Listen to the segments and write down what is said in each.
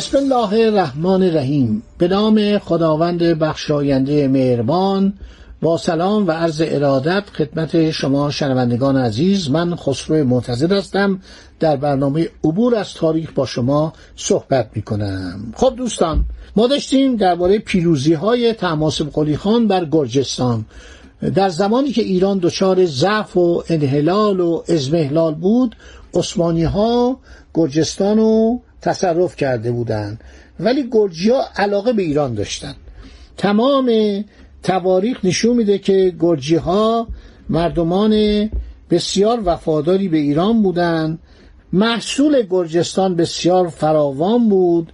بسم الله الرحمن الرحیم. به نام خداوند بخشاینده مهربان با سلام و عرض ارادت خدمت شما شنوندگان عزیز من خسرو معتزد هستم. در برنامه عبور از تاریخ با شما صحبت می کنم خب دوستان ما داشتیم درباره پیروزی های تماسب قلی خان بر گرجستان. در زمانی که ایران دچار ضعف و انحلال و ازمهلال بود عثمانی ها گرجستان رو تصرف کرده بودند ولی گرجی ها علاقه به ایران داشتند تمام تواریخ نشون میده که گرجی ها مردمان بسیار وفاداری به ایران بودند محصول گرجستان بسیار فراوان بود.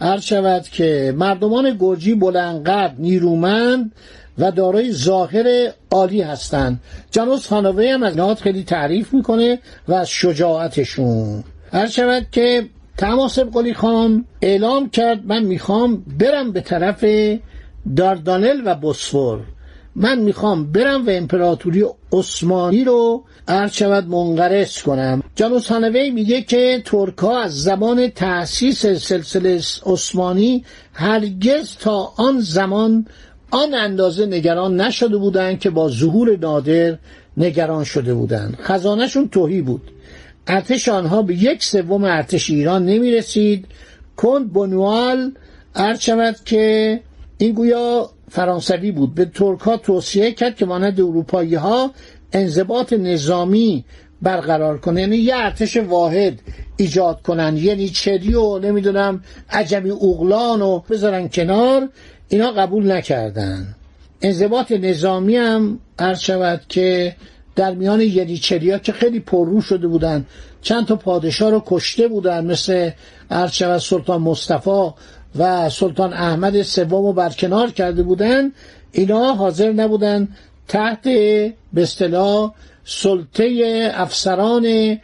هر شود که مردمان گرجی بلندقد نیرومند و دارای ظاهر عالی هستند. جانوس خانوی هم از خیلی تعریف می‌کنه و از شجاعتشون. هر شود که تماسب قلی خان اعلام کرد من می‌خوام برم به طرف داردانل و بوسفور. من می‌خوام برم و امپراتوری عثمانی رو عرض شود منقرض کنم. جانوس هانوی میگه که ترکا از زمان تأسیس سلسله عثمانی هرگز تا آن زمان آن اندازه نگران نشده بودند که با ظهور نادر نگران شده بودند. خزانهشون توهی بود. ارتش آنها به یک سوم ارتش ایران نمی رسید کند بنوال شود که این گویا فرانسوی بود. به ترک ها توصیه کرد که مانند اروپایی ها انضباط نظامی برقرار کنه یعنی یه ارتش واحد ایجاد کنن یعنی چری و نمی‌دونم عجمی اغلان و بذارن کنار. اینا قبول نکردن انضباط نظامی هم عرض شود که در میان ینیچریا که خیلی پررو شده بودن چند تا پادشاه رو کشته بودن مثل شود سلطان مصطفی و سلطان احمد سوم رو برکنار کرده بودن. اینا حاضر نبودن تحت به اصطلاح سلطه افسران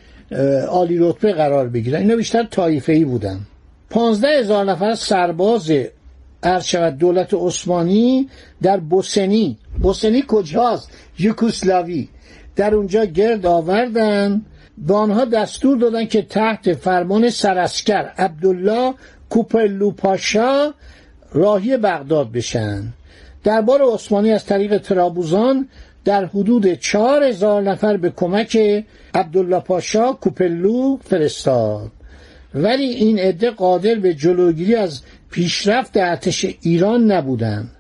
عالی رتبه قرار بگیرن. اینا بیشتر طایفه بودن. پانزده هزار نفر سرباز شود دولت عثمانی در بوسنی. بوسنی کجاست؟ یوکوسلاوی. در اونجا گرد آوردن. به آنها دستور دادن که تحت فرمان سراسکر عبدالله کوپلو پاشا راهی بغداد بشن. دربار عثمانی از طریق ترابوزان در حدود چهار هزار نفر به کمک عبدالله پاشا کوپلو فرستاد. ولی این عده قادر به جلوگیری از پیشرفت ارتش ایران نبودند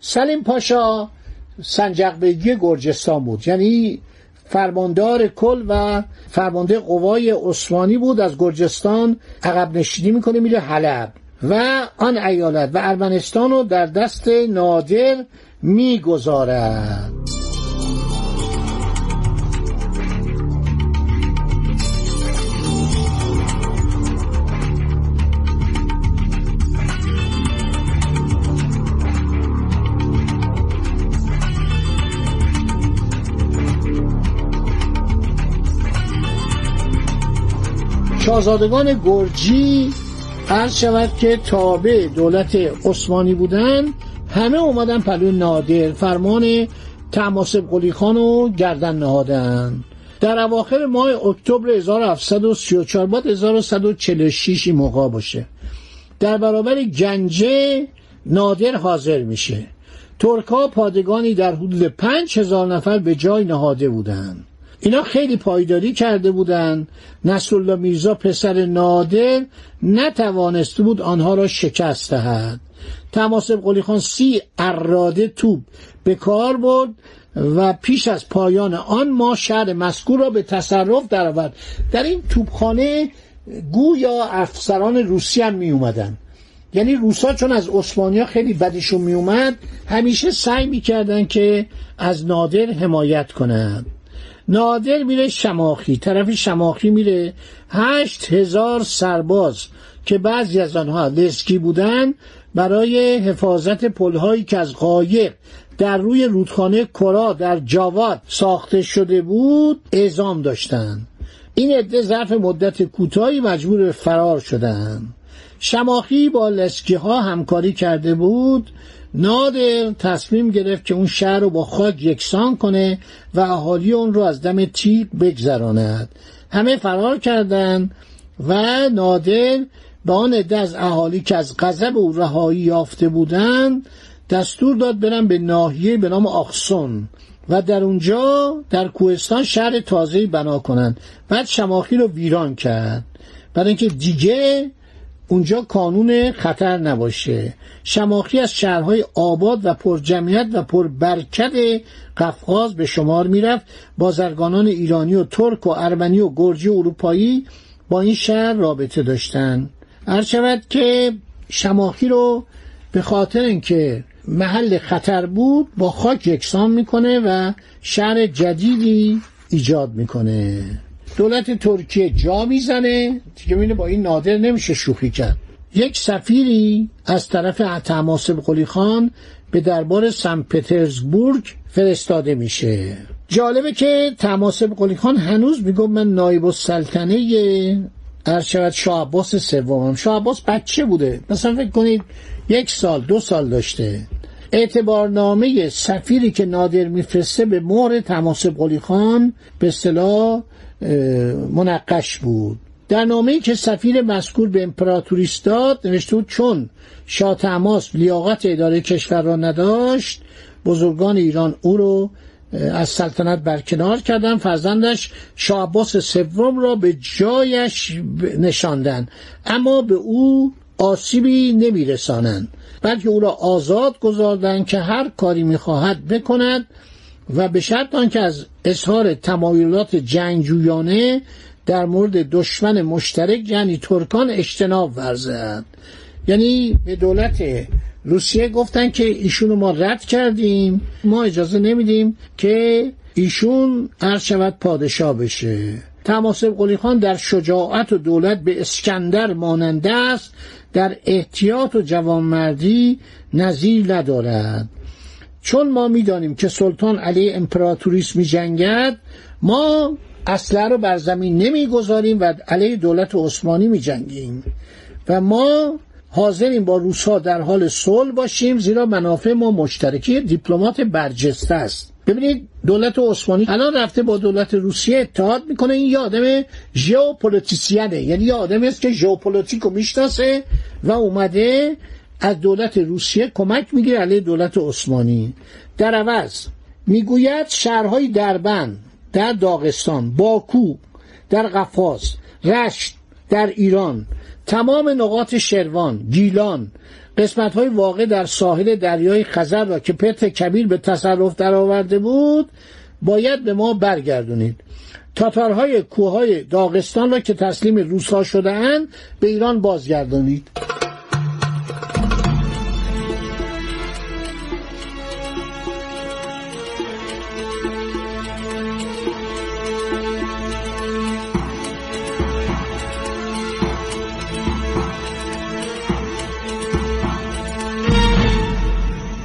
سلیم پاشا سنجقبگی گرجستان بود. یعنی فرماندار کل و فرمانده قوای عثمانی بود از گرجستان عقب نشینی می‌کنه میره حلب. و آن ایالت و ارمنستان رو در دست نادر می‌گذارد. شاهزادگان گرجی عرض شود که تابع دولت عثمانی بودن همه اومدن پلو نادر. فرمان تماسب قلی خان رو گردن نهادن. در اواخر ماه اکتبر 1734 بعد 1146 موقع باشه. در برابر گنجه نادر حاضر میشه. ترکا پادگانی در حدود پنج هزار نفر به جای نهاده بودند اینا خیلی پایداری کرده بودند نصرالله میرزا پسر نادر نتوانسته بود آنها را شکست دهد. تماسب قلی خان سی اراده توپ به کار برد و پیش از پایان آن ما شهر مسکور را به تصرف درآورد. در این توپخانه گویا افسران روسی هم می اومدن. یعنی روسا چون از عثمانیا خیلی بدشون می اومد همیشه سعی می‌کردن که از نادر حمایت کنند. نادر میره شماخی طرف شماخی میره. هشت هزار سرباز که بعضی از آنها لسکی بودن برای حفاظت پلهایی که از قایق در روی رودخانه کرا در جاوات ساخته شده بود اعزام داشتند این عده ظرف مدت کوتاهی مجبور به فرار شدند شماخی با لسکی ها همکاری کرده بود. نادر تصمیم گرفت که اون شهر رو با خاک یکسان کنه و اهالی اون رو از دم تیغ بگذراند. همه فرار کردند و نادر به آن عده اهالی که از غضب او رهایی یافته بودند دستور داد برن به ناحیه به نام آخسون و در اونجا در کوهستان شهر تازه‌ای بنا کنند. بعد شماخی رو ویران کرد. برای اینکه دیگه اونجا کانون خطر نباشه. شماخی از شهرهای آباد و پر جمعیت و پر برکت قفقاز به شمار می‌رفت. بازرگانان ایرانی و ترک و ارمنی و گرجی و اروپایی با این شهر رابطه داشتن. هر شود که شماخی رو به خاطر اینکه محل خطر بود با خاک یکسان می‌کنه و شهر جدیدی ایجاد می‌کنه. دولت ترکیه جا می‌زنه. دیگه می‌بینه با این نادر نمیشه شوخی کرد. یک سفیری از طرف تماسب قلی خان به دربار سن پترزبورگ فرستاده میشه. جالبه که تماسب قلی خان هنوز میگم من نایب السلطنه شود شاه عباس سومم شاه عباس بچه بوده. مثلا فکر کنید یک سال دو سال داشته. اعتبارنامه سفیری که نادر میفرسته به مهر تماسب قلی خان به اصطلاح منقش بود. در نامه‌ای که سفیر مذکور به امپراتوریس داد نوشته بود چون شاه تماس لیاقت اداره کشور را نداشت بزرگان ایران او رو از سلطنت برکنار کردن فرزندش شاه عباس سوم را به جایش نشاندن. اما به او آسیبی نمیرسانند بلکه او را آزاد گذاردند که هر کاری می‌خواهد بکند و به شرط آنکه از اظهار تمایلات جنگجویانه در مورد دشمن مشترک یعنی ترکان اجتناب ورزد. یعنی به دولت روسیه گفتن که ایشونو ما رد کردیم ما اجازه نمیدیم که ایشون عرض شود پادشاه بشه. تماسب قلی خان در شجاعت و دولت به اسکندر ماننده است در احتیاط و جوانمردی نظیر ندارد. چون ما می‌دانیم که سلطان علی امپراتوریس می جنگد ما اصلا رو بر زمین نمی‌گذاریم و علیه دولت عثمانی می جنگیم و ما حاضریم با روسها در حال صلح باشیم زیرا منافع ما مشترکی دیپلمات برجسته است. ببینید دولت عثمانی الان رفته با دولت روسیه اتحاد می‌کنه. این یه آدم یعنی یه آدمی است که ژئوپلیتیک رو می‌شناسه و اومده از دولت روسیه کمک می‌گیره علیه دولت عثمانی. در عوض می‌گوید شهرهای دربند در داغستان باکو در قفاز رشت در ایران تمام نقاط شروان گیلان قسمت های واقع در ساحل دریای خزر را که پتر کبیر به تصرف درآورده بود باید به ما برگردونید. تاتارهای کوههای داغستان را که تسلیم روسها شده اند به ایران بازگردانید.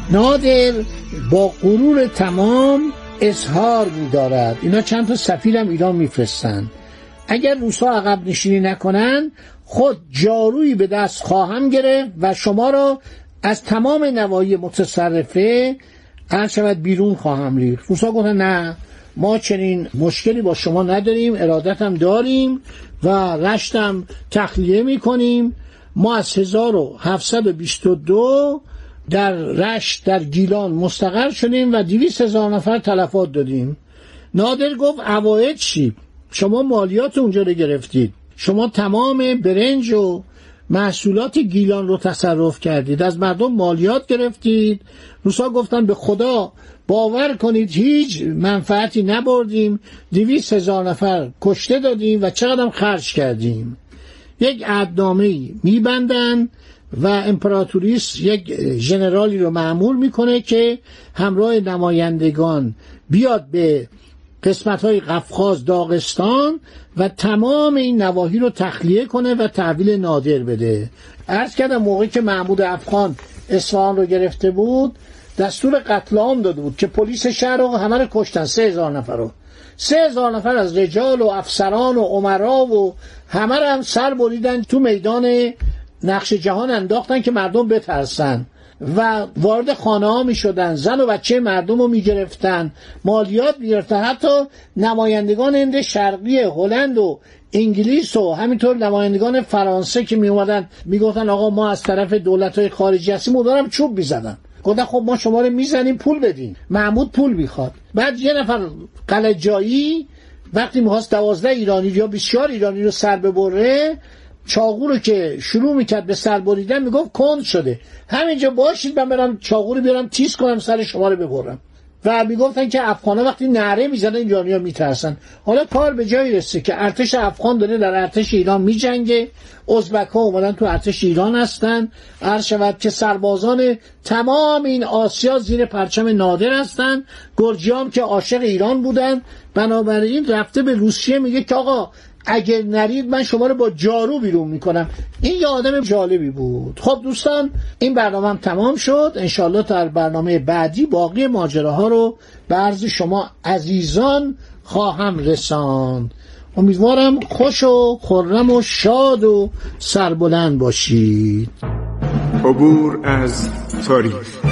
نادر با غرور تمام اظهار می‌دارد. اینا چند تا سفیرم ایران میفرستند اگر روسا عقب نشینی نکنند خود جارویی به دست خواهم گرفت و شما را از تمام نواحی متصرفه هر شود بیرون خواهم ریخت. روسا گفتن نه ما چنین مشکلی با شما نداریم ارادتم داریم و رشتم تخلیه می‌کنیم. ما از 1722 در رشت در گیلان مستقر شدیم و دیویس هزار نفر تلفات دادیم. نادر گفت عواید چی؟ شما مالیات اونجا رو گرفتید. شما تمام برنج و محصولات گیلان رو تصرف کردید. از مردم مالیات گرفتید. روسا گفتن به خدا باور کنید هیچ منفعتی نبردیم. دیویس هزار نفر کشته دادیم و چقدر خرج کردیم. یک عدنامه میبندن. و امپراتوریس یک ژنرالی رو معمول می‌کنه که همراه نمایندگان بیاد به قسمت های قفقاز داغستان و تمام این نواحی رو تخلیه کنه و تحویل نادر بده. عرض کردم موقعی که محمود افغان اصفهان رو گرفته بود دستور قتل عام داده بود که پلیس شهر رو همه رو کشتن سه هزار نفر رو. سه هزار نفر از رجال و افسران و عمرا و همه رو هم سر بریدن تو میدان نقش جهان انداختن که مردم بترسن و وارد خانه ها می شدن. زن و بچه مردم رو می گرفتن. مالیات می گرفتن. حتی نمایندگان هند شرقی هلند و انگلیس و همینطور نمایندگان فرانسه که می اومدن می گفتن آقا ما از طرف دولت های خارجی هستیم اونها چوب می زدن. گفتن خب ما شما رو می‌زنیم پول بدین. محمود پول می‌خواد بعد یه نفر قلجایی وقتی می‌خواست دوازده ایرانی یا بسیار ایرانی رو سر ببره چاقو رو که شروع می‌کرد به سر بریدن می‌گفت کند شده. همینجا باشید من برم چاقو رو بیارم تیز کنم سر شما رو ببرم. و می‌گفتن که افغان وقتی نعره می‌زنن ایرانی ها میترسن. حالا کار به جایی رسه که ارتش افغان داره در ارتش ایران میجنگه. ازبک ها اومدن تو ارتش ایران هستن. عرض شود که سربازان تمام این آسیا زیر پرچم نادر هستن. گرجیام که عاشق ایران بودن. بنابراین رفته به روسیه میگه که آقا اگر نرید من شما رو با جارو بیرون می‌کنم. این یه آدم جالبی بود. خب دوستان این برنامه هم تمام شد. انشالله در برنامه بعدی باقی ماجراها رو عرض شما عزیزان خواهم رساند. امیدوارم خوش و خرم و شاد و سربلند باشید. عبور از تاریخ.